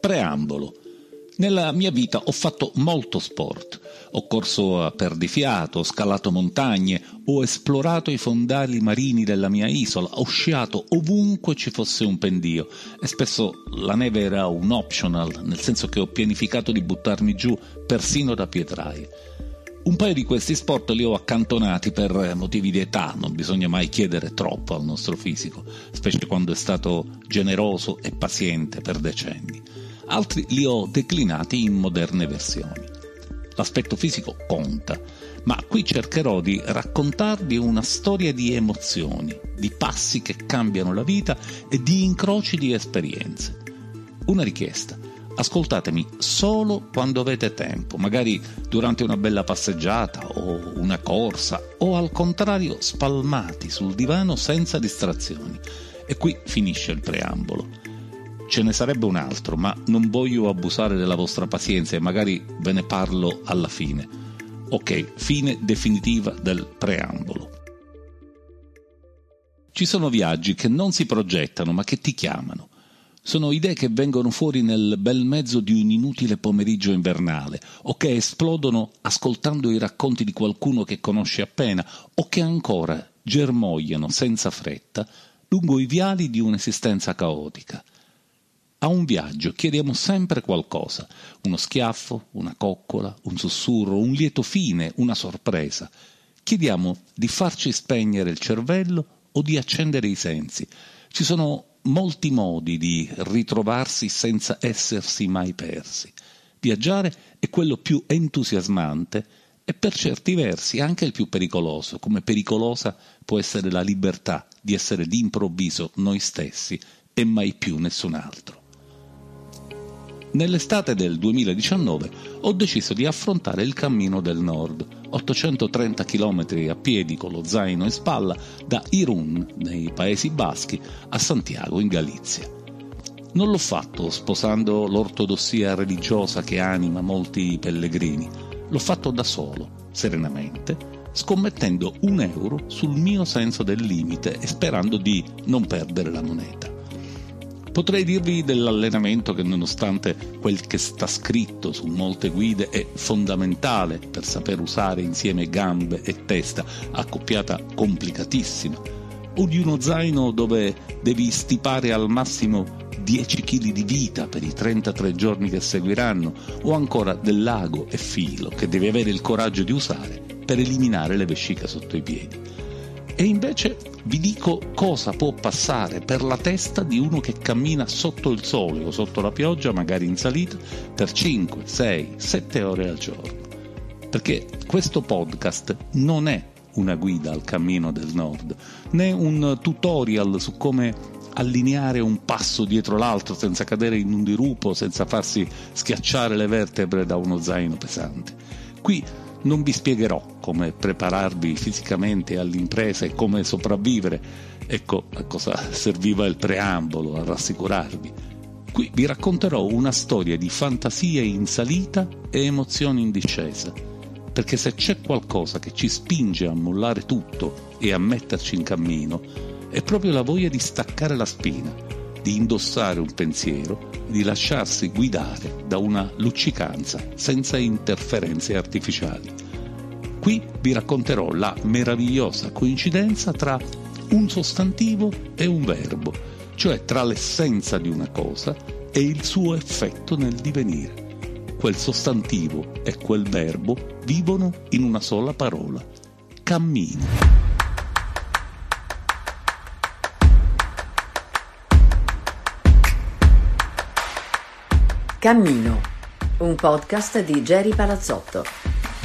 Preambolo. Nella mia vita ho fatto molto sport. Ho corso a perdifiato, ho scalato montagne, ho esplorato i fondali marini della mia isola, ho sciato ovunque ci fosse un pendio e spesso la neve era un optional, nel senso che ho pianificato di buttarmi giù persino da pietraie. Un paio di questi sport li ho accantonati per motivi di età, non bisogna mai chiedere troppo al nostro fisico, specie quando è stato generoso e paziente per decenni altri li ho declinati in moderne versioni. L'aspetto fisico conta, ma qui cercherò di raccontarvi una storia di emozioni, di passi che cambiano la vita e di incroci di esperienze. Una richiesta. Ascoltatemi solo quando avete tempo, magari durante una bella passeggiata o una corsa, o al contrario spalmati sul divano senza distrazioni. E qui finisce il preambolo. Ce ne sarebbe un altro, ma non voglio abusare della vostra pazienza e magari ve ne parlo alla fine. Ok, fine definitiva del preambolo. Ci sono viaggi che non si progettano ma che ti chiamano. Sono idee che vengono fuori nel bel mezzo di un inutile pomeriggio invernale, o che esplodono ascoltando i racconti di qualcuno che conosci appena, o che ancora germogliano senza fretta lungo i viali di un'esistenza caotica. A un viaggio chiediamo sempre qualcosa, uno schiaffo, una coccola, un sussurro, un lieto fine, una sorpresa. Chiediamo di farci spegnere il cervello o di accendere i sensi. Ci sono molti modi di ritrovarsi senza essersi mai persi. Viaggiare è quello più entusiasmante e per certi versi anche il più pericoloso, come pericolosa può essere la libertà di essere d'improvviso noi stessi e mai più nessun altro. Nell'estate del 2019 ho deciso di affrontare il cammino del nord, 830 km a piedi con lo zaino in spalla, da Irun, nei Paesi Baschi, a Santiago, in Galizia. Non l'ho fatto sposando l'ortodossia religiosa che anima molti pellegrini, l'ho fatto da solo, serenamente, scommettendo un euro sul mio senso del limite e sperando di non perdere la moneta. Potrei dirvi dell'allenamento che nonostante quel che sta scritto su molte guide è fondamentale per saper usare insieme gambe e testa, accoppiata complicatissima, o di uno zaino dove devi stipare al massimo 10 kg di vita per i 33 giorni che seguiranno, o ancora del lago e filo che devi avere il coraggio di usare per eliminare le vesciche sotto i piedi. E invece vi dico cosa può passare per la testa di uno che cammina sotto il sole o sotto la pioggia, magari in salita, per 5, 6, 7 ore al giorno. Perché questo podcast non è una guida al cammino del nord, né un tutorial su come allineare un passo dietro l'altro senza cadere in un dirupo, senza farsi schiacciare le vertebre da uno zaino pesante. Qui non vi spiegherò come prepararvi fisicamente all'impresa e come sopravvivere. Ecco a cosa serviva il preambolo, a rassicurarvi. Qui vi racconterò una storia di fantasie in salita e emozioni in discesa. Perché se c'è qualcosa che ci spinge a mollare tutto e a metterci in cammino, è proprio la voglia di staccare la spina, di indossare un pensiero di lasciarsi guidare da una luccicanza senza interferenze artificiali. Qui vi racconterò la meravigliosa coincidenza tra un sostantivo e un verbo, cioè tra l'essenza di una cosa e il suo effetto nel divenire. Quel sostantivo e quel verbo vivono in una sola parola, cammino. Cammino, un podcast di Jerry Palazzotto.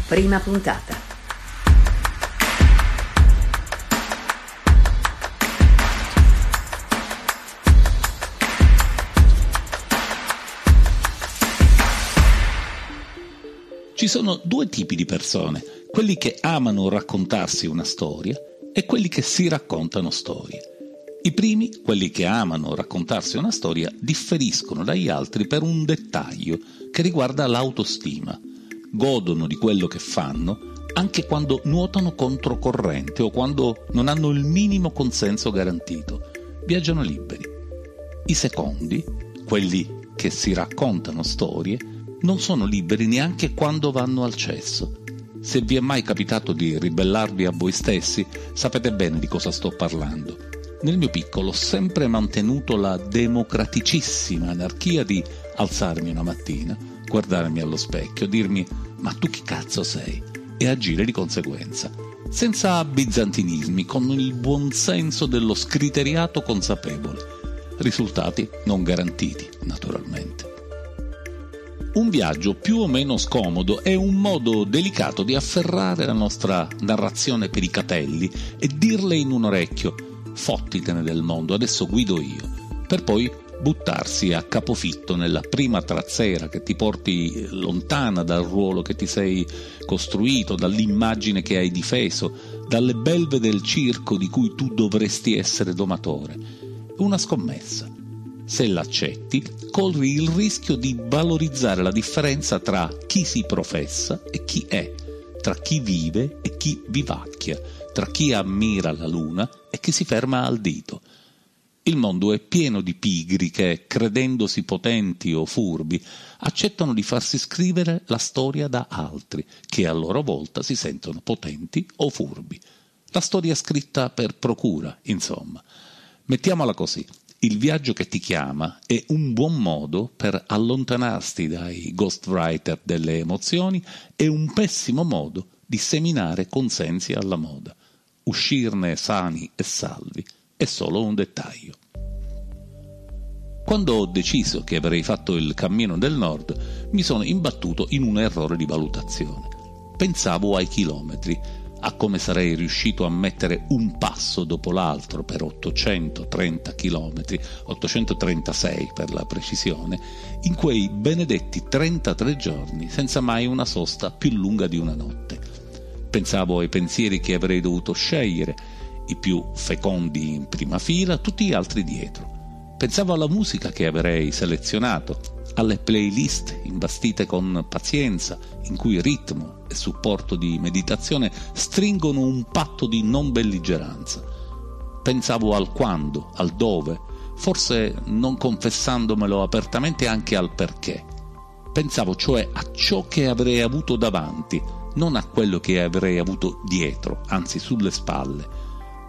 Prima puntata. Ci sono due tipi di persone, quelli che amano raccontarsi una storia e quelli che si raccontano storie. I primi, quelli che amano raccontarsi una storia, differiscono dagli altri per un dettaglio che riguarda l'autostima. Godono di quello che fanno anche quando nuotano controcorrente o quando non hanno il minimo consenso garantito. Viaggiano liberi. I secondi, quelli che si raccontano storie non sono liberi neanche quando vanno al cesso. Se vi è mai capitato di ribellarvi a voi stessi, sapete bene di cosa sto parlando. Nel mio piccolo ho sempre mantenuto la democraticissima anarchia di alzarmi una mattina, guardarmi allo specchio, dirmi ma tu chi cazzo sei? e agire di conseguenza, senza bizantinismi, con il buon senso dello scriteriato consapevole. Risultati non garantiti, naturalmente. Un viaggio più o meno scomodo è un modo delicato di afferrare la nostra narrazione per i capelli e dirle in un orecchio fottitene del mondo, adesso guido io, per poi buttarsi a capofitto nella prima trazzera che ti porti lontana dal ruolo che ti sei costruito, dall'immagine che hai difeso, dalle belve del circo di cui tu dovresti essere domatore. Una scommessa. Se l'accetti, corri il rischio di valorizzare la differenza tra chi si professa e chi è, tra chi vive e chi vivacchia, tra chi ammira la luna e chi si ferma al dito. Il mondo è pieno di pigri che, credendosi potenti o furbi, accettano di farsi scrivere la storia da altri, che a loro volta si sentono potenti o furbi. La storia scritta per procura, insomma. Mettiamola così. Il viaggio che ti chiama è un buon modo per allontanarti dai ghostwriter delle emozioni e un pessimo modo di seminare consensi alla moda uscirne sani e salvi è solo un dettaglio. Quando ho deciso che avrei fatto il cammino del nord, mi sono imbattuto in un errore di valutazione. Pensavo ai chilometri, a come sarei riuscito a mettere un passo dopo l'altro per 830 chilometri, 836 per la precisione, in quei benedetti 33 giorni senza mai una sosta più lunga di una notte. Pensavo ai pensieri che avrei dovuto scegliere, i più fecondi in prima fila, tutti gli altri dietro. Pensavo alla musica che avrei selezionato, alle playlist imbastite con pazienza, in cui ritmo e supporto di meditazione stringono un patto di non belligeranza. Pensavo al quando, al dove, forse non confessandomelo apertamente anche al perché. Pensavo cioè a ciò che avrei avuto davanti, non a quello che avrei avuto dietro, anzi sulle spalle.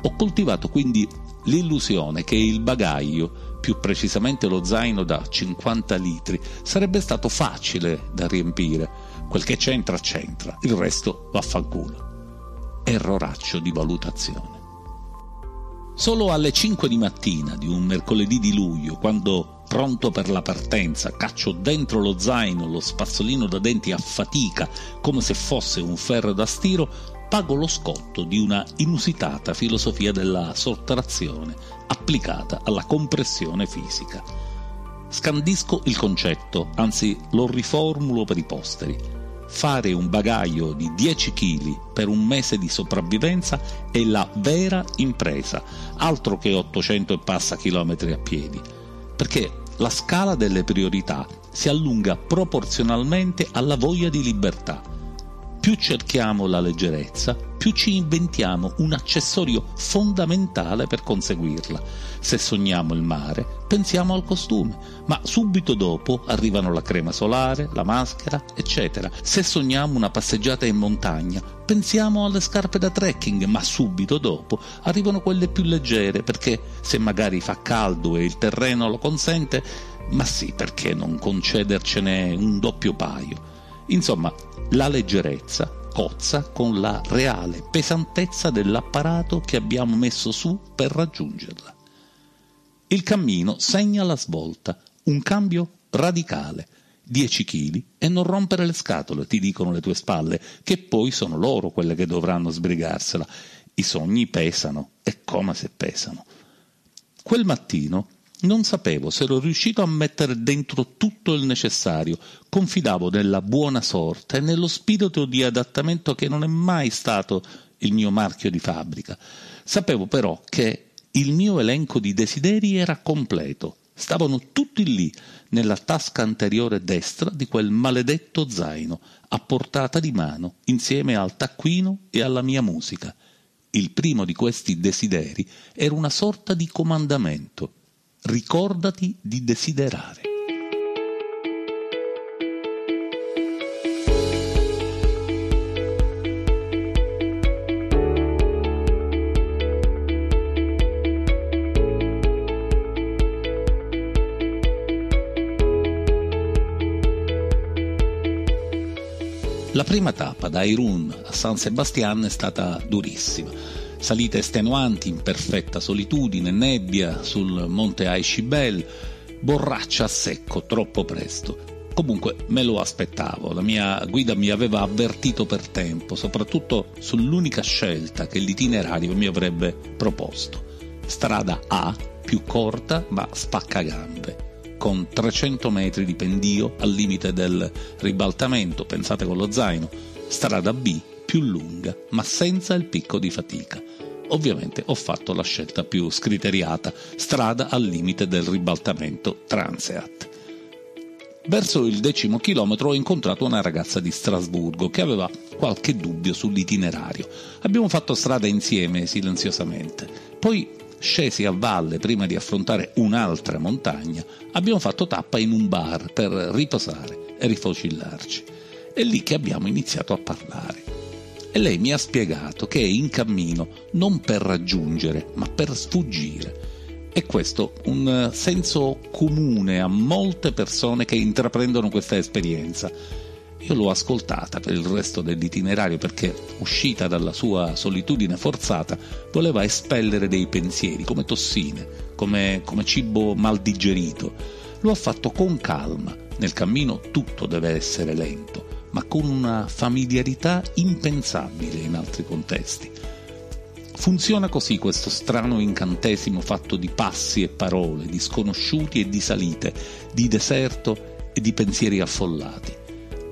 Ho coltivato quindi l'illusione che il bagaglio, più precisamente lo zaino da 50 litri, sarebbe stato facile da riempire. Quel che c'entra c'entra, il resto vaffanculo. Erroraccio di valutazione. Solo alle 5 di mattina di un mercoledì di luglio, quando pronto per la partenza, caccio dentro lo zaino lo spazzolino da denti a fatica, come se fosse un ferro da stiro, pago lo scotto di una inusitata filosofia della sottrazione applicata alla compressione fisica. Scandisco il concetto, anzi lo riformulo per i posteri. Fare un bagaglio di 10 kg per un mese di sopravvivenza è la vera impresa, altro che 800 e passa chilometri a piedi, perché la scala delle priorità si allunga proporzionalmente alla voglia di libertà. Più cerchiamo la leggerezza, più ci inventiamo un accessorio fondamentale per conseguirla. Se sogniamo il mare, pensiamo al costume, ma subito dopo arrivano la crema solare, la maschera, eccetera. Se sogniamo una passeggiata in montagna, pensiamo alle scarpe da trekking, ma subito dopo arrivano quelle più leggere, perché se magari fa caldo e il terreno lo consente, ma sì, perché non concedercene un doppio paio? Insomma, la leggerezza cozza con la reale pesantezza dell'apparato che abbiamo messo su per raggiungerla. Il cammino segna la svolta, un cambio radicale. 10 kg e non rompere le scatole, ti dicono le tue spalle, che poi sono loro quelle che dovranno sbrigarsela. I sogni pesano, e come se pesano. Quel mattino non sapevo se ero riuscito a mettere dentro tutto il necessario, confidavo nella buona sorte e nello spirito di adattamento che non è mai stato il mio marchio di fabbrica. Sapevo però che il mio elenco di desideri era completo, stavano tutti lì, nella tasca anteriore destra di quel maledetto zaino, a portata di mano, insieme al taccuino e alla mia musica. Il primo di questi desideri era una sorta di comandamento ricordati di desiderare. La prima tappa da Irun a San Sebastian è stata durissima Salite estenuanti in perfetta solitudine, nebbia sul monte Aishibel, borraccia a secco troppo presto. Comunque me lo aspettavo, la mia guida mi aveva avvertito per tempo, soprattutto sull'unica scelta che l'itinerario mi avrebbe proposto. Strada A, più corta ma spaccagambe, con 300 metri di pendio al limite del ribaltamento, pensate con lo zaino. Strada B, più lunga ma senza il picco di fatica. Ovviamente ho fatto la scelta più scriteriata, strada al limite del ribaltamento Transeat. Verso il decimo chilometro ho incontrato una ragazza di Strasburgo che aveva qualche dubbio sull'itinerario. Abbiamo fatto strada insieme silenziosamente. Poi, scesi a valle prima di affrontare un'altra montagna, abbiamo fatto tappa in un bar per riposare e rifocillarci. È lì che abbiamo iniziato a parlare. E lei mi ha spiegato che è in cammino non per raggiungere, ma per sfuggire è questo un senso comune a molte persone che intraprendono questa esperienza. Io l'ho ascoltata per il resto dell'itinerario perché, uscita dalla sua solitudine forzata, voleva espellere dei pensieri come tossine, come, come cibo mal digerito. Lo ha fatto con calma. Nel cammino tutto deve essere lento, ma con una familiarità impensabile in altri contesti. Funziona così questo strano incantesimo fatto di passi e parole, di sconosciuti e di salite, di deserto e di pensieri affollati.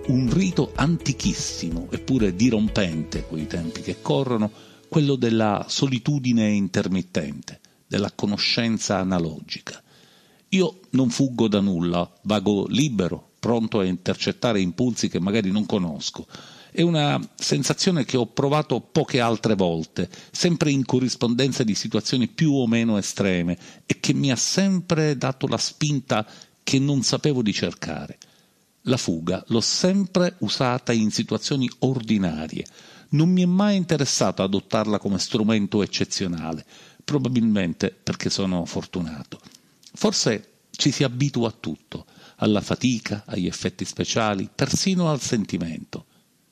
Un rito antichissimo, eppure dirompente coi tempi che corrono, quello della solitudine intermittente, della conoscenza analogica. Io non fuggo da nulla, vago libero, pronto a intercettare impulsi che magari non conosco, è una sensazione che ho provato poche altre volte, sempre in corrispondenza di situazioni più o meno estreme e che mi ha sempre dato la spinta che non sapevo di cercare. La fuga l'ho sempre usata in situazioni ordinarie. Non mi è mai interessato adottarla come strumento eccezionale, probabilmente perché sono fortunato. Forse ci si abitua a tutto, alla fatica, agli effetti speciali, persino al sentimento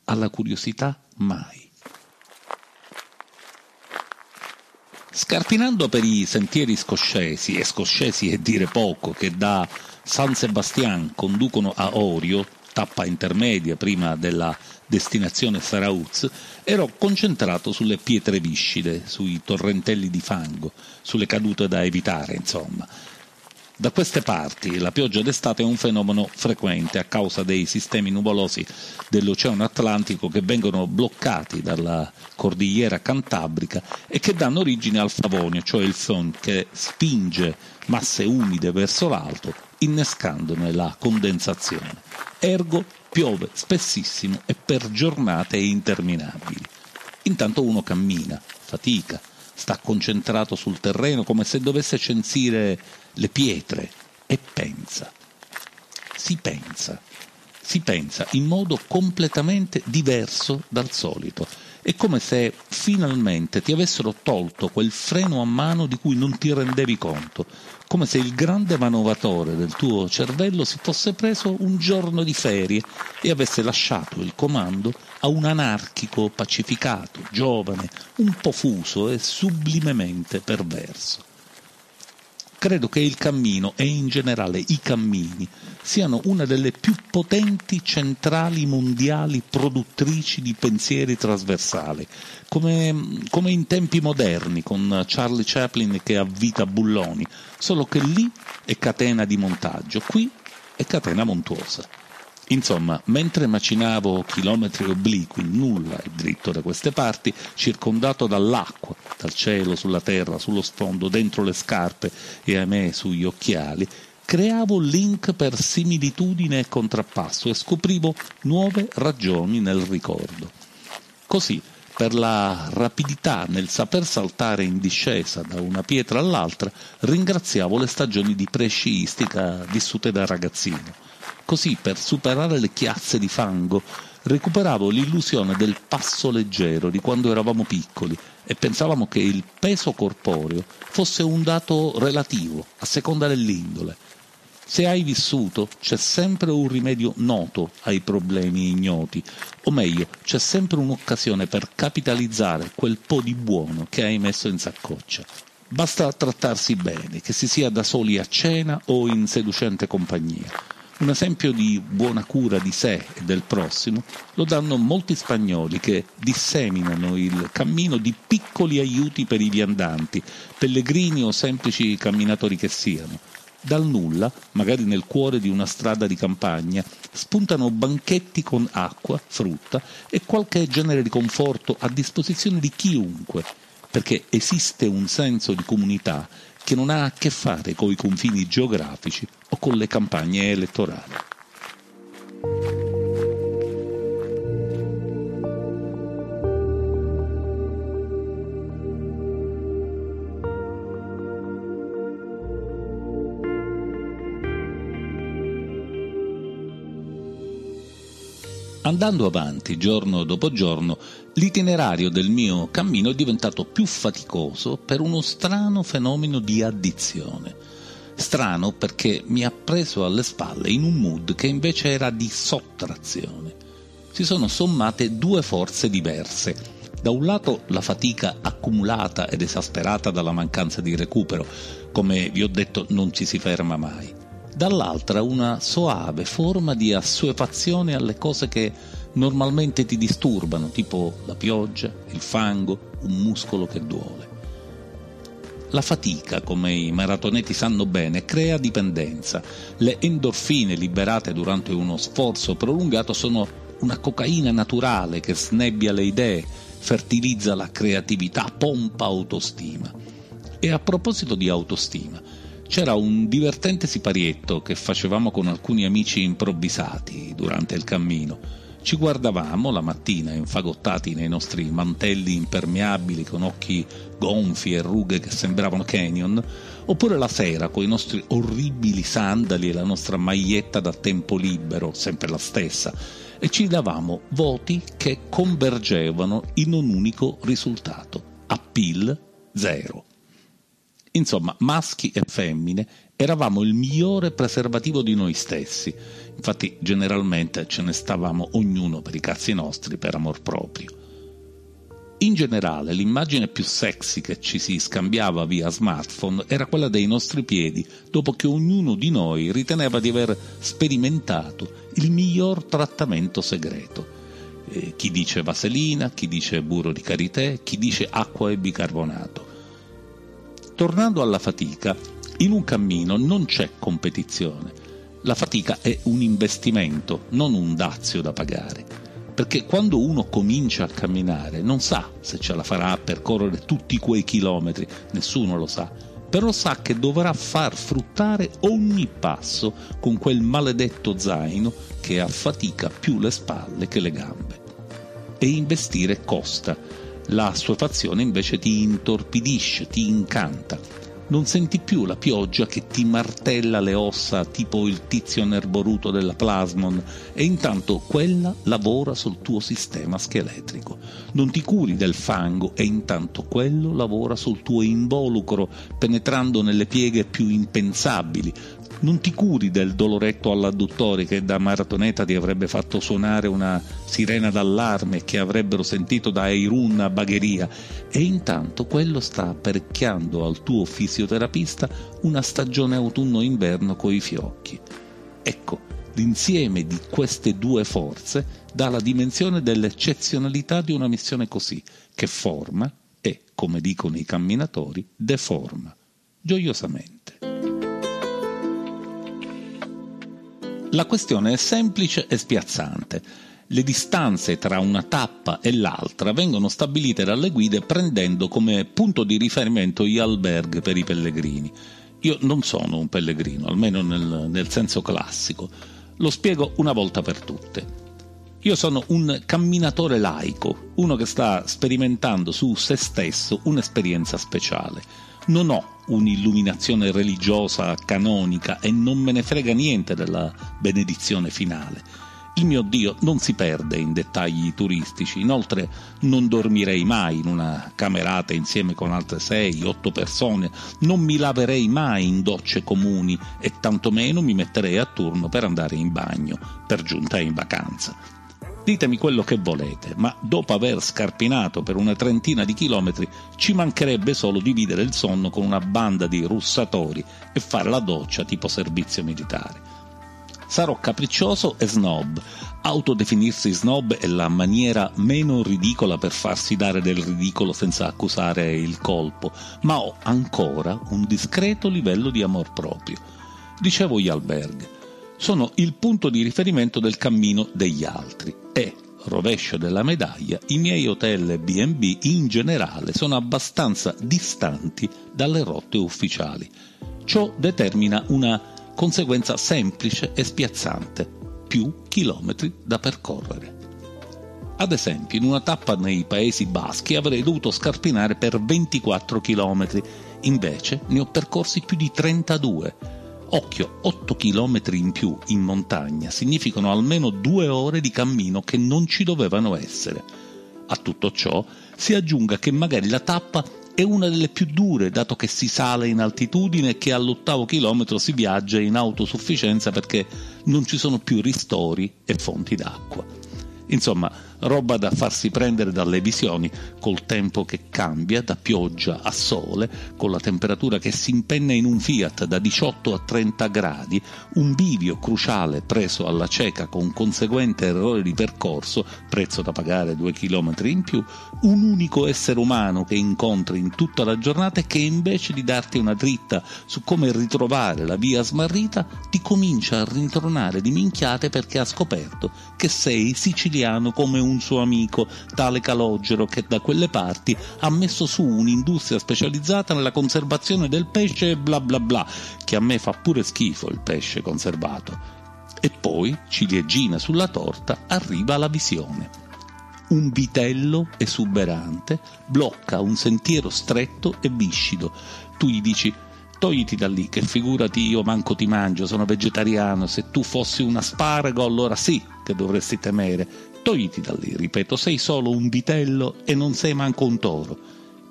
alla curiosità mai. Scarpinando per i sentieri scoscesi, e scoscesi è dire poco, che da San Sebastian conducono a Orio, tappa intermedia prima della destinazione Sarauz, ero concentrato sulle pietre viscide, sui torrentelli di fango, sulle cadute da evitare, insomma, da queste parti la pioggia d'estate è un fenomeno frequente a causa dei sistemi nuvolosi dell'Oceano Atlantico che vengono bloccati dalla cordigliera cantabrica e che danno origine al favonio, cioè il fon che spinge masse umide verso l'alto innescandone la condensazione. Ergo piove spessissimo e per giornate interminabili. Intanto uno cammina, fatica, sta concentrato sul terreno come se dovesse censire le pietre e pensa. Si pensa, si pensa in modo completamente diverso dal solito. È come se finalmente ti avessero tolto quel freno a mano di cui non ti rendevi conto, come se il grande manovatore del tuo cervello si fosse preso un giorno di ferie e avesse lasciato il comando a un anarchico pacificato, giovane, un po' fuso e sublimemente perverso. Credo che il cammino e in generale i cammini siano una delle più potenti centrali mondiali produttrici di pensieri trasversali, come, come in tempi moderni con Charlie Chaplin che avvita bulloni, solo che lì è catena di montaggio, qui è catena montuosa. Insomma, mentre macinavo chilometri obliqui, nulla è dritto da queste parti, circondato dall'acqua, dal cielo, sulla terra, sullo sfondo, dentro le scarpe e a me sugli occhiali, creavo link per similitudine e contrappasso e scoprivo nuove ragioni nel ricordo. Così, per la rapidità nel saper saltare in discesa da una pietra all'altra, ringraziavo le stagioni di presciistica vissute da ragazzino Così, per superare le chiazze di fango, recuperavo l'illusione del passo leggero di quando eravamo piccoli e pensavamo che il peso corporeo fosse un dato relativo, a seconda dell'indole. Se hai vissuto, c'è sempre un rimedio noto ai problemi ignoti, o meglio, c'è sempre un'occasione per capitalizzare quel po' di buono che hai messo in saccoccia. Basta trattarsi bene, che si sia da soli a cena o in seducente compagnia. Un esempio di buona cura di sé e del prossimo lo danno molti spagnoli che disseminano il cammino di piccoli aiuti per i viandanti, pellegrini o semplici camminatori che siano. Dal nulla, magari nel cuore di una strada di campagna, spuntano banchetti con acqua, frutta e qualche genere di conforto a disposizione di chiunque, perché esiste un senso di comunità che non ha a che fare con i confini geografici o con le campagne elettorali. Andando avanti giorno dopo giorno, l'itinerario del mio cammino è diventato più faticoso per uno strano fenomeno di addizione. Strano perché mi ha preso alle spalle in un mood che invece era di sottrazione. Si sono sommate due forze diverse. Da un lato la fatica accumulata ed esasperata dalla mancanza di recupero, come vi ho detto non ci si ferma mai dall'altra una soave forma di assuefazione alle cose che normalmente ti disturbano, tipo la pioggia, il fango, un muscolo che duole. La fatica, come i maratoneti sanno bene, crea dipendenza. Le endorfine liberate durante uno sforzo prolungato sono una cocaina naturale che snebbia le idee, fertilizza la creatività, pompa autostima. E a proposito di autostima, c'era un divertente siparietto che facevamo con alcuni amici improvvisati durante il cammino. Ci guardavamo la mattina infagottati nei nostri mantelli impermeabili con occhi gonfi e rughe che sembravano canyon, oppure la sera con i nostri orribili sandali e la nostra maglietta da tempo libero, sempre la stessa, e ci davamo voti che convergevano in un unico risultato, appeal zero. Insomma, maschi e femmine eravamo il migliore preservativo di noi stessi. Infatti, generalmente ce ne stavamo ognuno per i cazzi nostri, per amor proprio. In generale, l'immagine più sexy che ci si scambiava via smartphone era quella dei nostri piedi, dopo che ognuno di noi riteneva di aver sperimentato il miglior trattamento segreto. Eh, chi dice vaselina, chi dice burro di karité, chi dice acqua e bicarbonato. Tornando alla fatica, in un cammino non c'è competizione. La fatica è un investimento, non un dazio da pagare. Perché quando uno comincia a camminare non sa se ce la farà a percorrere tutti quei chilometri, nessuno lo sa, però sa che dovrà far fruttare ogni passo con quel maledetto zaino che affatica più le spalle che le gambe. E investire costa, la assuefazione invece ti intorpidisce, ti incanta. Non senti più la pioggia che ti martella le ossa tipo il tizio nerboruto della plasmon e intanto quella lavora sul tuo sistema scheletrico. Non ti curi del fango e intanto quello lavora sul tuo involucro penetrando nelle pieghe più impensabili, non ti curi del doloretto all'adduttore che da maratoneta ti avrebbe fatto suonare una sirena d'allarme che avrebbero sentito da Eirun a Bagheria e intanto quello sta apparecchiando al tuo fisioterapista una stagione autunno-inverno coi fiocchi. Ecco, l'insieme di queste due forze dà la dimensione dell'eccezionalità di una missione così, che forma e, come dicono i camminatori, deforma, gioiosamente. La questione è semplice e spiazzante. Le distanze tra una tappa e l'altra vengono stabilite dalle guide prendendo come punto di riferimento gli alberghi per i pellegrini. Io non sono un pellegrino, almeno nel, nel senso classico. Lo spiego una volta per tutte. Io sono un camminatore laico, uno che sta sperimentando su se stesso un'esperienza speciale. Non ho un'illuminazione religiosa canonica e non me ne frega niente della benedizione finale. Il mio Dio non si perde in dettagli turistici, inoltre non dormirei mai in una camerata insieme con altre sei, otto persone, non mi laverei mai in docce comuni e tantomeno mi metterei a turno per andare in bagno, per giunta in vacanza. Ditemi quello che volete, ma dopo aver scarpinato per una trentina di chilometri ci mancherebbe solo dividere il sonno con una banda di russatori e fare la doccia tipo servizio militare. Sarò capriccioso e snob. Autodefinirsi snob è la maniera meno ridicola per farsi dare del ridicolo senza accusare il colpo, ma ho ancora un discreto livello di amor proprio. Dicevo gli alberghi, sono il punto di riferimento del cammino degli altri e, rovescio della medaglia, i miei hotel e B&B in generale sono abbastanza distanti dalle rotte ufficiali. Ciò determina una conseguenza semplice e spiazzante, più chilometri da percorrere. Ad esempio, in una tappa nei Paesi Baschi avrei dovuto scarpinare per 24 km, invece ne ho percorsi più di 32. Occhio, 8 km in più in montagna significano almeno due ore di cammino che non ci dovevano essere. A tutto ciò si aggiunga che magari la tappa è una delle più dure dato che si sale in altitudine e che all'ottavo chilometro si viaggia in autosufficienza perché non ci sono più ristori e fonti d'acqua. Insomma, roba da farsi prendere dalle visioni, col tempo che cambia da pioggia a sole, con la temperatura che si impenna in un Fiat da 18 a 30 gradi, un bivio cruciale preso alla cieca con conseguente errore di percorso, prezzo da pagare due chilometri in più, un unico essere umano che incontri in tutta la giornata e che invece di darti una dritta su come ritrovare la via smarrita, ti comincia a rintronare di minchiate perché ha scoperto che sei siciliano come un un suo amico, tale Calogero, che da quelle parti ha messo su un'industria specializzata nella conservazione del pesce e bla bla bla, che a me fa pure schifo il pesce conservato. E poi, ciliegina sulla torta, arriva la visione. Un vitello esuberante blocca un sentiero stretto e viscido. Tu gli dici togliti da lì, che figurati io manco ti mangio, sono vegetariano, se tu fossi un asparago allora sì che dovresti temere, Togliti da lì, ripeto, sei solo un vitello e non sei manco un toro.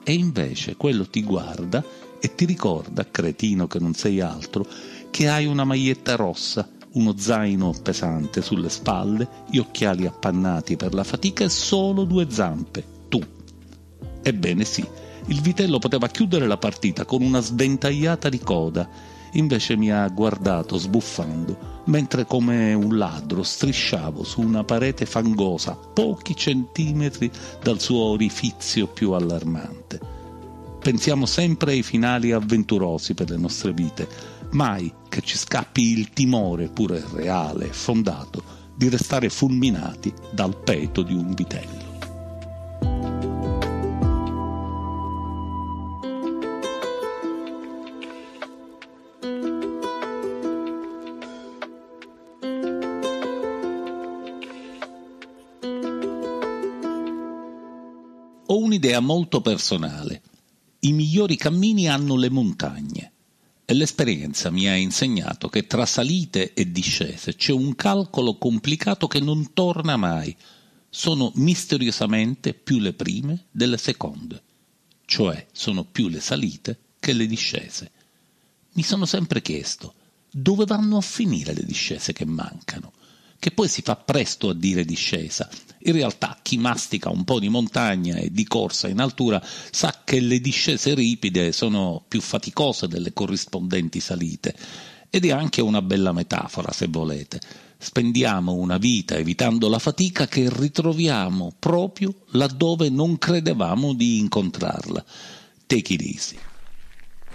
E invece quello ti guarda e ti ricorda, cretino che non sei altro, che hai una maglietta rossa, uno zaino pesante sulle spalle, gli occhiali appannati per la fatica e solo due zampe, tu. Ebbene sì, il vitello poteva chiudere la partita con una sventagliata di coda invece mi ha guardato sbuffando, mentre come un ladro strisciavo su una parete fangosa pochi centimetri dal suo orifizio più allarmante. Pensiamo sempre ai finali avventurosi per le nostre vite, mai che ci scappi il timore, pure reale e fondato, di restare fulminati dal peto di un vitello. Ho un'idea molto personale. I migliori cammini hanno le montagne e l'esperienza mi ha insegnato che tra salite e discese c'è un calcolo complicato che non torna mai. Sono misteriosamente più le prime delle seconde, cioè sono più le salite che le discese. Mi sono sempre chiesto dove vanno a finire le discese che mancano che poi si fa presto a dire discesa. In realtà chi mastica un po' di montagna e di corsa in altura sa che le discese ripide sono più faticose delle corrispondenti salite ed è anche una bella metafora se volete. Spendiamo una vita evitando la fatica che ritroviamo proprio laddove non credevamo di incontrarla. Take it easy.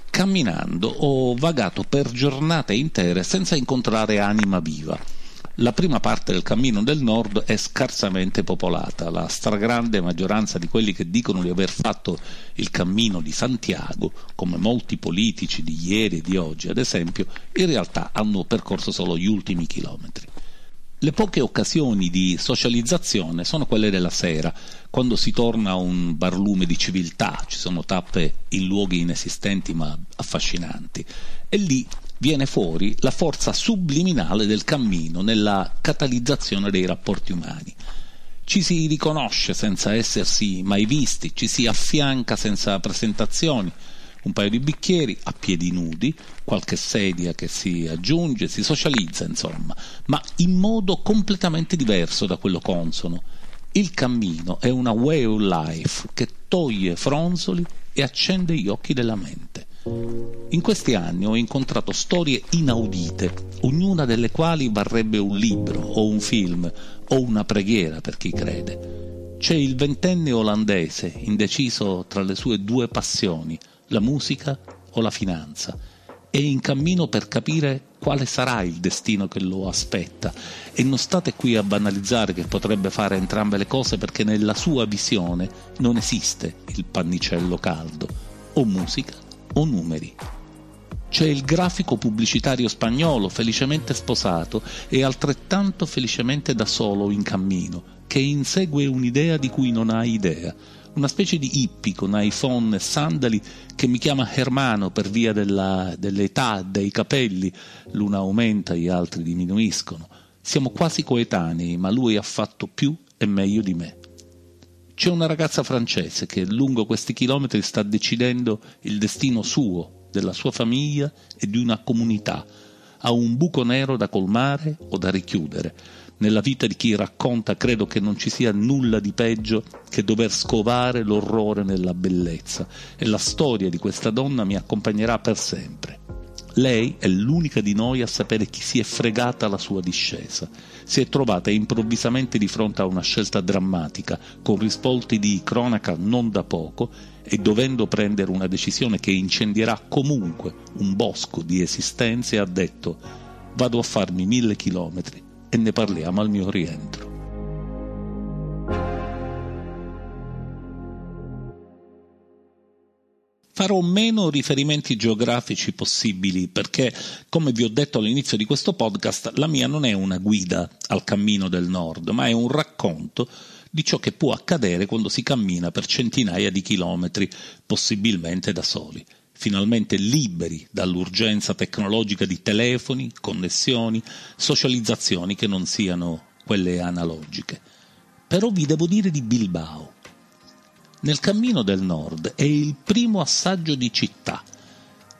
Camminando ho vagato per giornate intere senza incontrare anima viva la prima parte del cammino del nord è scarsamente popolata, la stragrande maggioranza di quelli che dicono di aver fatto il cammino di Santiago, come molti politici di ieri e di oggi ad esempio, in realtà hanno percorso solo gli ultimi chilometri. Le poche occasioni di socializzazione sono quelle della sera, quando si torna a un barlume di civiltà, ci sono tappe in luoghi inesistenti ma affascinanti, e lì viene fuori la forza subliminale del cammino nella catalizzazione dei rapporti umani. Ci si riconosce senza essersi mai visti, ci si affianca senza presentazioni, un paio di bicchieri a piedi nudi, qualche sedia che si aggiunge, si socializza insomma, ma in modo completamente diverso da quello consono. Il cammino è una way of life che toglie fronzoli e accende gli occhi della mente. In questi anni ho incontrato storie inaudite, ognuna delle quali varrebbe un libro o un film o una preghiera per chi crede. C'è il ventenne olandese, indeciso tra le sue due passioni, la musica o la finanza. È in cammino per capire quale sarà il destino che lo aspetta e non state qui a banalizzare che potrebbe fare entrambe le cose perché nella sua visione non esiste il pannicello caldo, o musica o numeri. C'è il grafico pubblicitario spagnolo felicemente sposato e altrettanto felicemente da solo in cammino, che insegue un'idea di cui non ha idea, una specie di hippie con iPhone e sandali che mi chiama Hermano per via della, dell'età, dei capelli, l'una aumenta, gli altri diminuiscono. Siamo quasi coetanei, ma lui ha fatto più e meglio di me. C'è una ragazza francese che lungo questi chilometri sta decidendo il destino suo, della sua famiglia e di una comunità. Ha un buco nero da colmare o da richiudere nella vita di chi racconta credo che non ci sia nulla di peggio che dover scovare l'orrore nella bellezza e la storia di questa donna mi accompagnerà per sempre. Lei è l'unica di noi a sapere chi si è fregata la sua discesa. Si è trovata improvvisamente di fronte a una scelta drammatica, con risvolti di cronaca non da poco, e dovendo prendere una decisione che incendierà comunque un bosco di esistenze, ha detto vado a farmi mille chilometri e ne parliamo al mio rientro. Farò meno riferimenti geografici possibili perché, come vi ho detto all'inizio di questo podcast, la mia non è una guida al cammino del nord, ma è un racconto di ciò che può accadere quando si cammina per centinaia di chilometri, possibilmente da soli finalmente liberi dall'urgenza tecnologica di telefoni, connessioni, socializzazioni che non siano quelle analogiche. Però vi devo dire di Bilbao. Nel cammino del nord è il primo assaggio di città.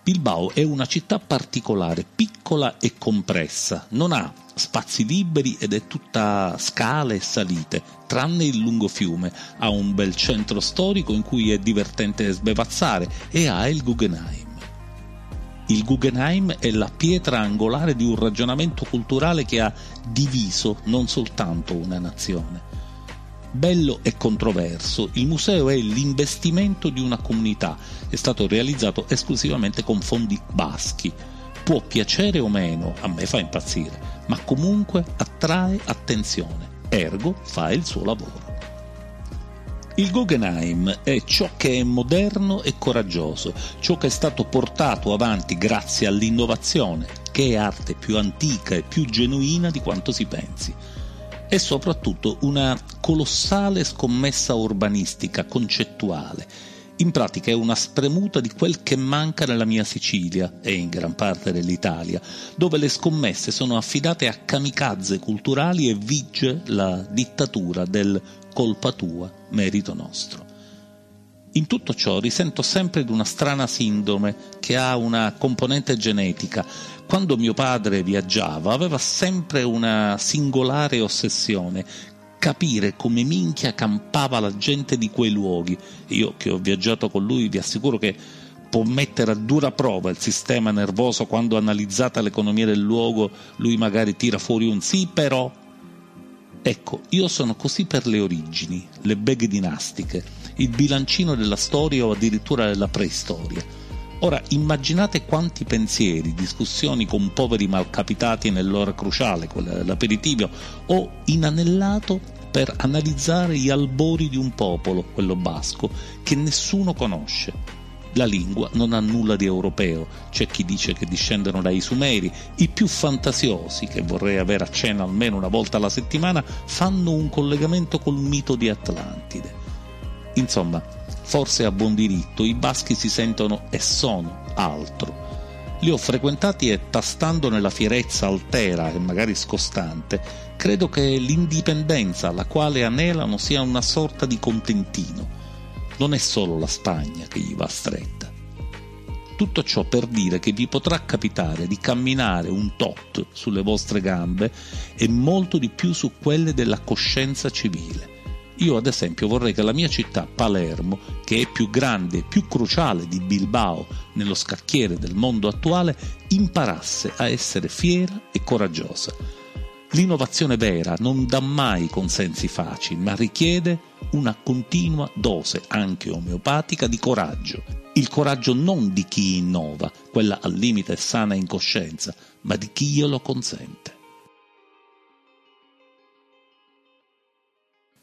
Bilbao è una città particolare, piccola e compressa, non ha spazi liberi ed è tutta scale e salite, tranne il lungo fiume, ha un bel centro storico in cui è divertente sbevazzare e ha il Guggenheim. Il Guggenheim è la pietra angolare di un ragionamento culturale che ha diviso non soltanto una nazione. Bello e controverso, il museo è l'investimento di una comunità, è stato realizzato esclusivamente con fondi baschi. Può piacere o meno, a me fa impazzire, ma comunque attrae attenzione, ergo fa il suo lavoro. Il Guggenheim è ciò che è moderno e coraggioso, ciò che è stato portato avanti grazie all'innovazione, che è arte più antica e più genuina di quanto si pensi. È soprattutto una colossale scommessa urbanistica, concettuale, in pratica è una spremuta di quel che manca nella mia Sicilia e in gran parte dell'Italia, dove le scommesse sono affidate a kamikaze culturali e vige la dittatura del colpa tua, merito nostro. In tutto ciò risento sempre di una strana sindrome che ha una componente genetica. Quando mio padre viaggiava aveva sempre una singolare ossessione capire come minchia campava la gente di quei luoghi. Io che ho viaggiato con lui vi assicuro che può mettere a dura prova il sistema nervoso quando analizzata l'economia del luogo lui magari tira fuori un sì però. Ecco, io sono così per le origini, le beghe dinastiche, il bilancino della storia o addirittura della preistoria. Ora immaginate quanti pensieri, discussioni con poveri malcapitati nell'ora cruciale, quella dell'aperitivo, ho inanellato per analizzare gli albori di un popolo, quello basco, che nessuno conosce. La lingua non ha nulla di europeo, c'è chi dice che discendono dai Sumeri, i più fantasiosi, che vorrei avere a cena almeno una volta alla settimana, fanno un collegamento col mito di Atlantide. Insomma, forse a buon diritto i baschi si sentono e sono altro Li ho frequentati e tastando nella fierezza altera e magari scostante, credo che l'indipendenza alla quale anelano sia una sorta di contentino. Non è solo la Spagna che gli va stretta. Tutto ciò per dire che vi potrà capitare di camminare un tot sulle vostre gambe e molto di più su quelle della coscienza civile. Io ad esempio vorrei che la mia città, Palermo, che è più grande e più cruciale di Bilbao nello scacchiere del mondo attuale, imparasse a essere fiera e coraggiosa. L'innovazione vera non dà mai consensi facili, ma richiede una continua dose, anche omeopatica, di coraggio. Il coraggio non di chi innova, quella al limite sana incoscienza, ma di chi glielo consente.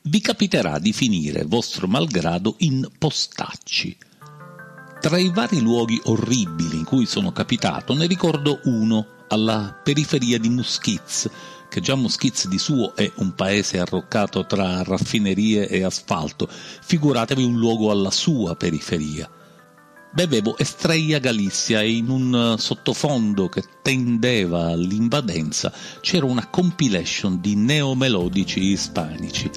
Vi capiterà di finire, vostro malgrado, in postacci. Tra i vari luoghi orribili in cui sono capitato, ne ricordo uno alla periferia di Muschitz, che già Muschitz di suo è un paese arroccato tra raffinerie e asfalto, figuratevi un luogo alla sua periferia. Bevevo Estrella Galizia e in un sottofondo che tendeva all'invadenza c'era una compilation di neomelodici ispanici.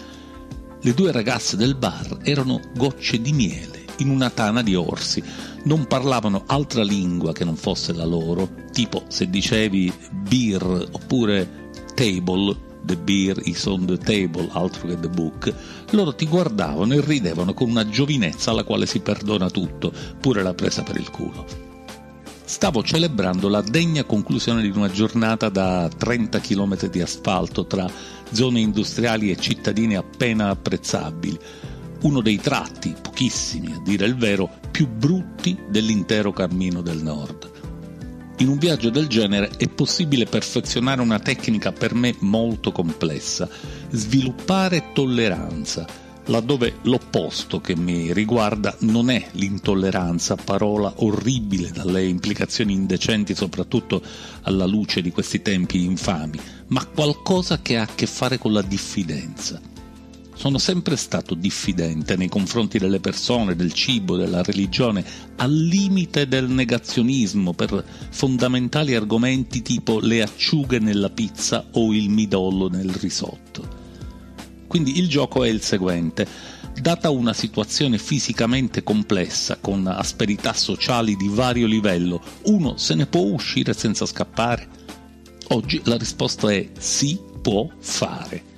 Le due ragazze del bar erano gocce di miele in una tana di orsi, non parlavano altra lingua che non fosse la loro, tipo se dicevi beer oppure table, the beer is on the table, altro che the book, loro ti guardavano e ridevano con una giovinezza alla quale si perdona tutto, pure la presa per il culo stavo celebrando la degna conclusione di una giornata da 30 km di asfalto tra zone industriali e cittadine appena apprezzabili, uno dei tratti, pochissimi a dire il vero, più brutti dell'intero cammino del nord. In un viaggio del genere è possibile perfezionare una tecnica per me molto complessa, sviluppare tolleranza, laddove l'opposto che mi riguarda non è l'intolleranza, parola orribile dalle implicazioni indecenti soprattutto alla luce di questi tempi infami, ma qualcosa che ha a che fare con la diffidenza. Sono sempre stato diffidente nei confronti delle persone, del cibo, della religione, al limite del negazionismo per fondamentali argomenti tipo le acciughe nella pizza o il midollo nel risotto. Quindi il gioco è il seguente. Data una situazione fisicamente complessa, con asperità sociali di vario livello, uno se ne può uscire senza scappare? Oggi la risposta è sì, può fare.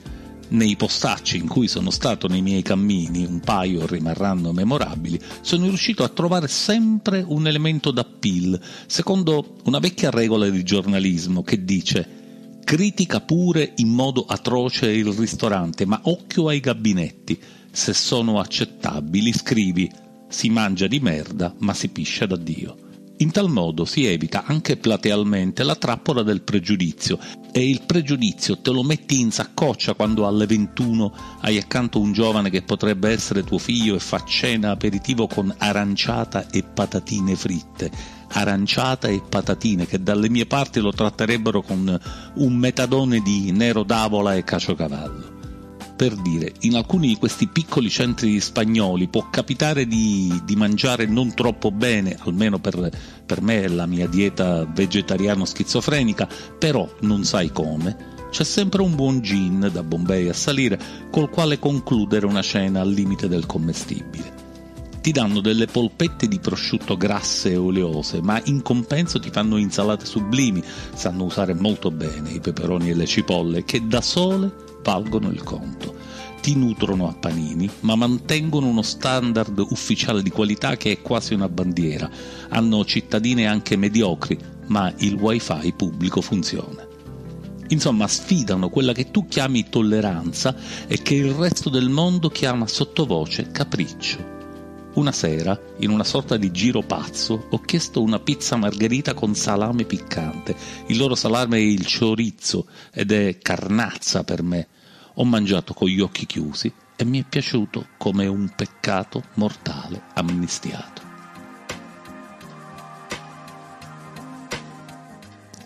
Nei postacci in cui sono stato nei miei cammini, un paio rimarranno memorabili, sono riuscito a trovare sempre un elemento d'appeal, secondo una vecchia regola di giornalismo che dice Critica pure in modo atroce il ristorante, ma occhio ai gabinetti. Se sono accettabili, scrivi si mangia di merda, ma si piscia da Dio. In tal modo si evita anche platealmente la trappola del pregiudizio e il pregiudizio te lo metti in saccoccia quando alle 21 hai accanto un giovane che potrebbe essere tuo figlio e fa cena aperitivo con aranciata e patatine fritte aranciata e patatine che dalle mie parti lo tratterebbero con un metadone di nero d'avola e caciocavallo. Per dire, in alcuni di questi piccoli centri spagnoli può capitare di, di mangiare non troppo bene, almeno per, per me la mia dieta vegetariano-schizofrenica, però non sai come. C'è sempre un buon gin da Bombay a salire col quale concludere una cena al limite del commestibile ti danno delle polpette di prosciutto grasse e oleose, ma in compenso ti fanno insalate sublimi, sanno usare molto bene i peperoni e le cipolle, che da sole valgono il conto. Ti nutrono a panini, ma mantengono uno standard ufficiale di qualità che è quasi una bandiera. Hanno cittadine anche mediocri, ma il wifi pubblico funziona. Insomma, sfidano quella che tu chiami tolleranza e che il resto del mondo chiama sottovoce capriccio. Una sera, in una sorta di giro pazzo, ho chiesto una pizza margherita con salame piccante. Il loro salame è il chorizo ed è carnazza per me. Ho mangiato con gli occhi chiusi e mi è piaciuto come un peccato mortale amnistiato.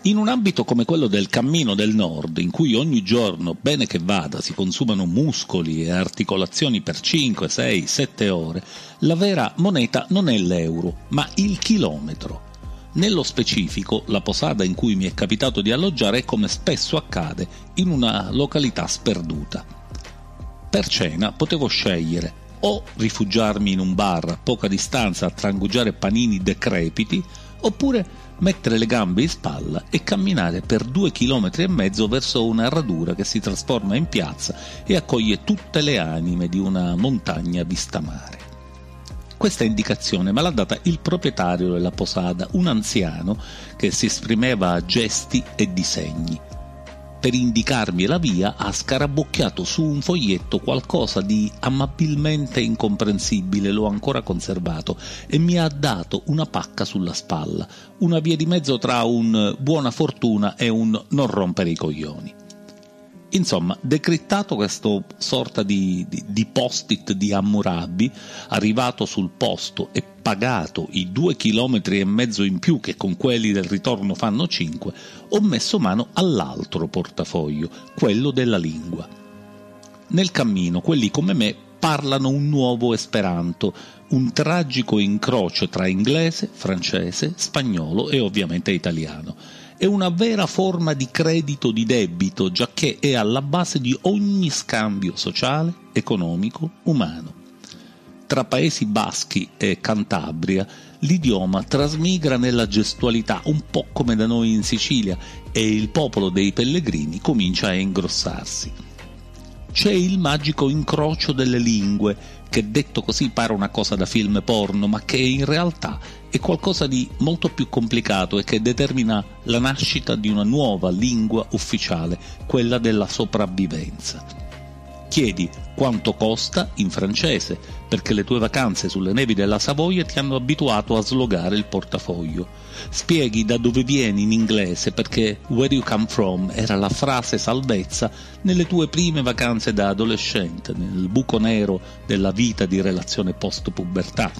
In un ambito come quello del cammino del nord, in cui ogni giorno, bene che vada, si consumano muscoli e articolazioni per 5, 6, 7 ore, la vera moneta non è l'euro, ma il chilometro. Nello specifico, la posada in cui mi è capitato di alloggiare è come spesso accade in una località sperduta. Per cena potevo scegliere o rifugiarmi in un bar a poca distanza a trangugiare panini decrepiti, oppure mettere le gambe in spalla e camminare per due chilometri e mezzo verso una radura che si trasforma in piazza e accoglie tutte le anime di una montagna vista mare. Questa indicazione me l'ha data il proprietario della posada, un anziano che si esprimeva a gesti e disegni. Per indicarmi la via ha scarabocchiato su un foglietto qualcosa di amabilmente incomprensibile, l'ho ancora conservato, e mi ha dato una pacca sulla spalla, una via di mezzo tra un buona fortuna e un non rompere i coglioni. Insomma, decrittato questo sorta di, di, di post-it di Hammurabi, arrivato sul posto e pagato i due chilometri e mezzo in più che con quelli del ritorno fanno cinque, ho messo mano all'altro portafoglio, quello della lingua. Nel cammino, quelli come me parlano un nuovo esperanto, un tragico incrocio tra inglese, francese, spagnolo e ovviamente italiano è una vera forma di credito di debito, giacché è alla base di ogni scambio sociale, economico, umano. Tra Paesi Baschi e Cantabria l'idioma trasmigra nella gestualità, un po' come da noi in Sicilia, e il popolo dei pellegrini comincia a ingrossarsi. C'è il magico incrocio delle lingue, che detto così pare una cosa da film porno, ma che in realtà è qualcosa di molto più complicato e che determina la nascita di una nuova lingua ufficiale, quella della sopravvivenza. Chiedi quanto costa in francese, perché le tue vacanze sulle nevi della Savoia ti hanno abituato a slogare il portafoglio. Spieghi da dove vieni in inglese, perché where you come from era la frase salvezza nelle tue prime vacanze da adolescente, nel buco nero della vita di relazione post-pubertà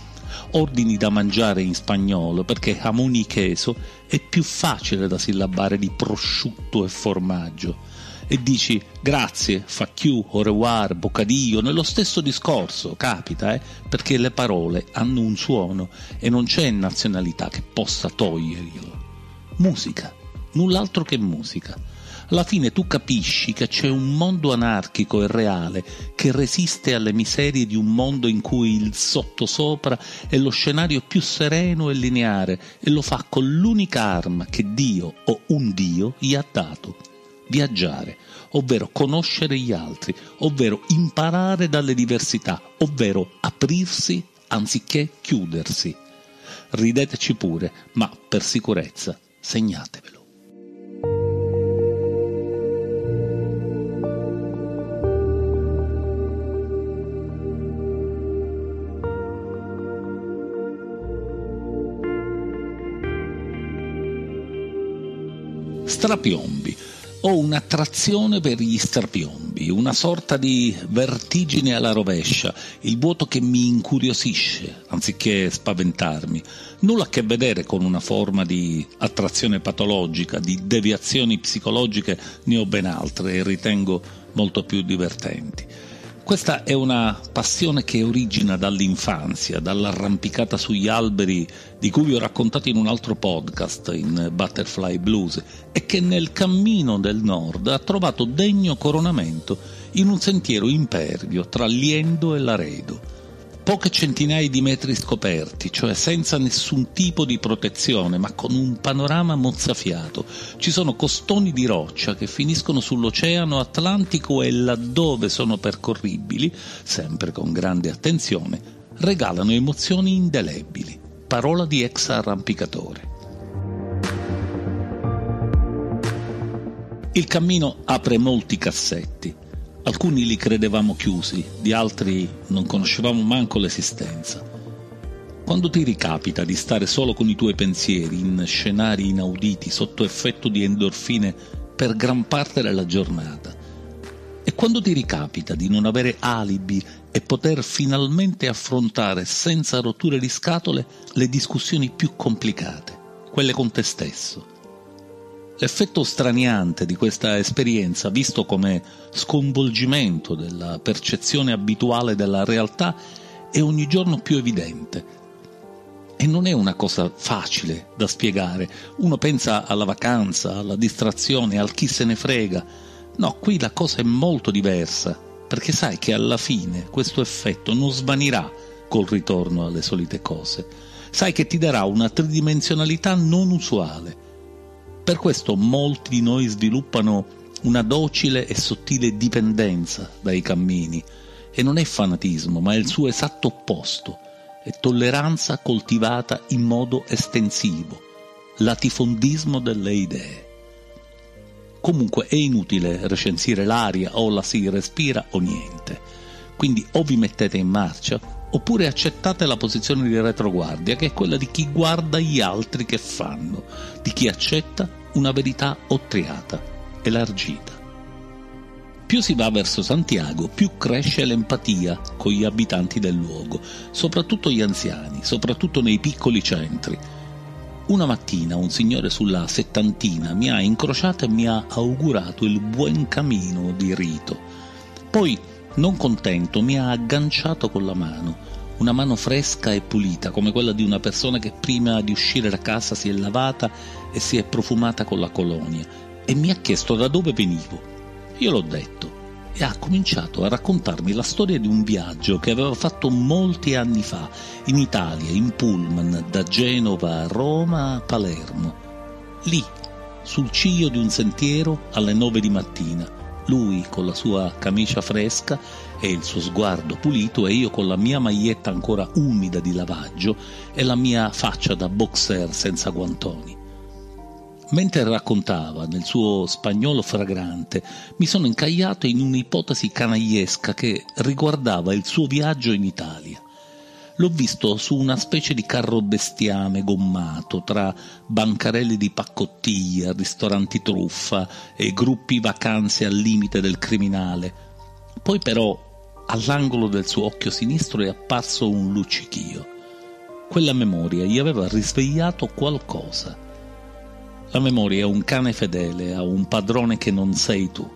ordini da mangiare in spagnolo perché jamoni queso è più facile da sillabare di prosciutto e formaggio e dici grazie, fuck you, au revoir, bocadillo, nello stesso discorso, capita, eh? perché le parole hanno un suono e non c'è nazionalità che possa toglierglielo. Musica, null'altro che musica alla fine tu capisci che c'è un mondo anarchico e reale che resiste alle miserie di un mondo in cui il sottosopra è lo scenario più sereno e lineare e lo fa con l'unica arma che Dio o un Dio gli ha dato. Viaggiare, ovvero conoscere gli altri, ovvero imparare dalle diversità, ovvero aprirsi anziché chiudersi. Rideteci pure, ma per sicurezza segnatevelo. strapiombi. Ho un'attrazione per gli strapiombi, una sorta di vertigine alla rovescia, il vuoto che mi incuriosisce anziché spaventarmi. Nulla a che vedere con una forma di attrazione patologica, di deviazioni psicologiche, ne ho ben altre e ritengo molto più divertenti. Questa è una passione che origina dall'infanzia, dall'arrampicata sugli alberi di cui vi ho raccontato in un altro podcast, in Butterfly Blues, e che nel cammino del nord ha trovato degno coronamento in un sentiero impervio tra Liendo e Laredo poche centinaia di metri scoperti, cioè senza nessun tipo di protezione, ma con un panorama mozzafiato. Ci sono costoni di roccia che finiscono sull'Oceano Atlantico e laddove sono percorribili, sempre con grande attenzione, regalano emozioni indelebili. Parola di ex arrampicatore. Il cammino apre molti cassetti Alcuni li credevamo chiusi, di altri non conoscevamo manco l'esistenza. Quando ti ricapita di stare solo con i tuoi pensieri in scenari inauditi sotto effetto di endorfine per gran parte della giornata, e quando ti ricapita di non avere alibi e poter finalmente affrontare senza rotture di scatole le discussioni più complicate, quelle con te stesso, L'effetto straniante di questa esperienza, visto come sconvolgimento della percezione abituale della realtà, è ogni giorno più evidente. E non è una cosa facile da spiegare. Uno pensa alla vacanza, alla distrazione, al chi se ne frega. No, qui la cosa è molto diversa, perché sai che alla fine questo effetto non svanirà col ritorno alle solite cose. Sai che ti darà una tridimensionalità non usuale. Per questo molti di noi sviluppano una docile e sottile dipendenza dai cammini, e non è fanatismo, ma è il suo esatto opposto, è tolleranza coltivata in modo estensivo, latifondismo delle idee. Comunque è inutile recensire l'aria o la si respira o niente. Quindi o vi mettete in marcia oppure accettate la posizione di retroguardia che è quella di chi guarda gli altri che fanno, di chi accetta una verità ottriata, elargita. Più si va verso Santiago, più cresce l'empatia con gli abitanti del luogo, soprattutto gli anziani, soprattutto nei piccoli centri. Una mattina un signore sulla settantina mi ha incrociato e mi ha augurato il buon cammino di rito. Poi, non contento, mi ha agganciato con la mano, una mano fresca e pulita, come quella di una persona che prima di uscire da casa si è lavata e si è profumata con la colonia, e mi ha chiesto da dove venivo. Io l'ho detto e ha cominciato a raccontarmi la storia di un viaggio che aveva fatto molti anni fa in Italia, in pullman, da Genova a Roma a Palermo. Lì, sul ciglio di un sentiero alle nove di mattina, lui con la sua camicia fresca e il suo sguardo pulito e io con la mia maglietta ancora umida di lavaggio e la mia faccia da boxer senza guantoni. Mentre raccontava nel suo spagnolo fragrante, mi sono incagliato in un'ipotesi canagliesca che riguardava il suo viaggio in Italia. L'ho visto su una specie di carro bestiame gommato tra bancarelli di pacottiglia, ristoranti truffa e gruppi vacanze al limite del criminale. Poi però all'angolo del suo occhio sinistro è apparso un luccichio. Quella memoria gli aveva risvegliato qualcosa la memoria è un cane fedele a un padrone che non sei tu.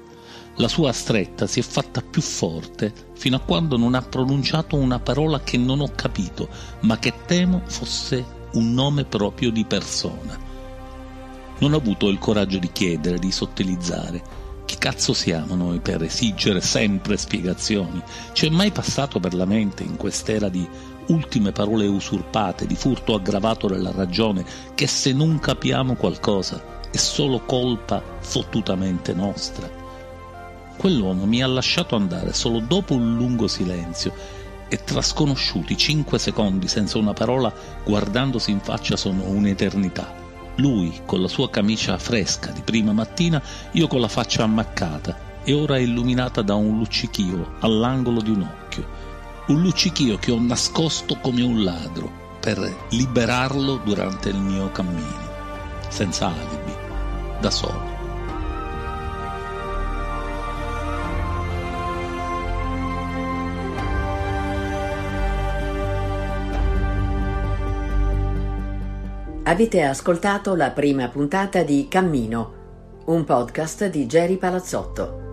La sua stretta si è fatta più forte fino a quando non ha pronunciato una parola che non ho capito, ma che temo fosse un nome proprio di persona. Non ho avuto il coraggio di chiedere, di sottilizzare. Chi cazzo siamo noi per esigere sempre spiegazioni? Ci è mai passato per la mente in quest'era di ultime parole usurpate, di furto aggravato della ragione, che se non capiamo qualcosa è solo colpa fottutamente nostra. Quell'uomo mi ha lasciato andare solo dopo un lungo silenzio e trasconosciuti cinque secondi senza una parola guardandosi in faccia sono un'eternità. Lui con la sua camicia fresca di prima mattina, io con la faccia ammaccata e ora illuminata da un luccichio all'angolo di un occhio un luccichio che ho nascosto come un ladro per liberarlo durante il mio cammino, senza alibi, da solo. Avete ascoltato la prima puntata di Cammino, un podcast di Jerry Palazzotto.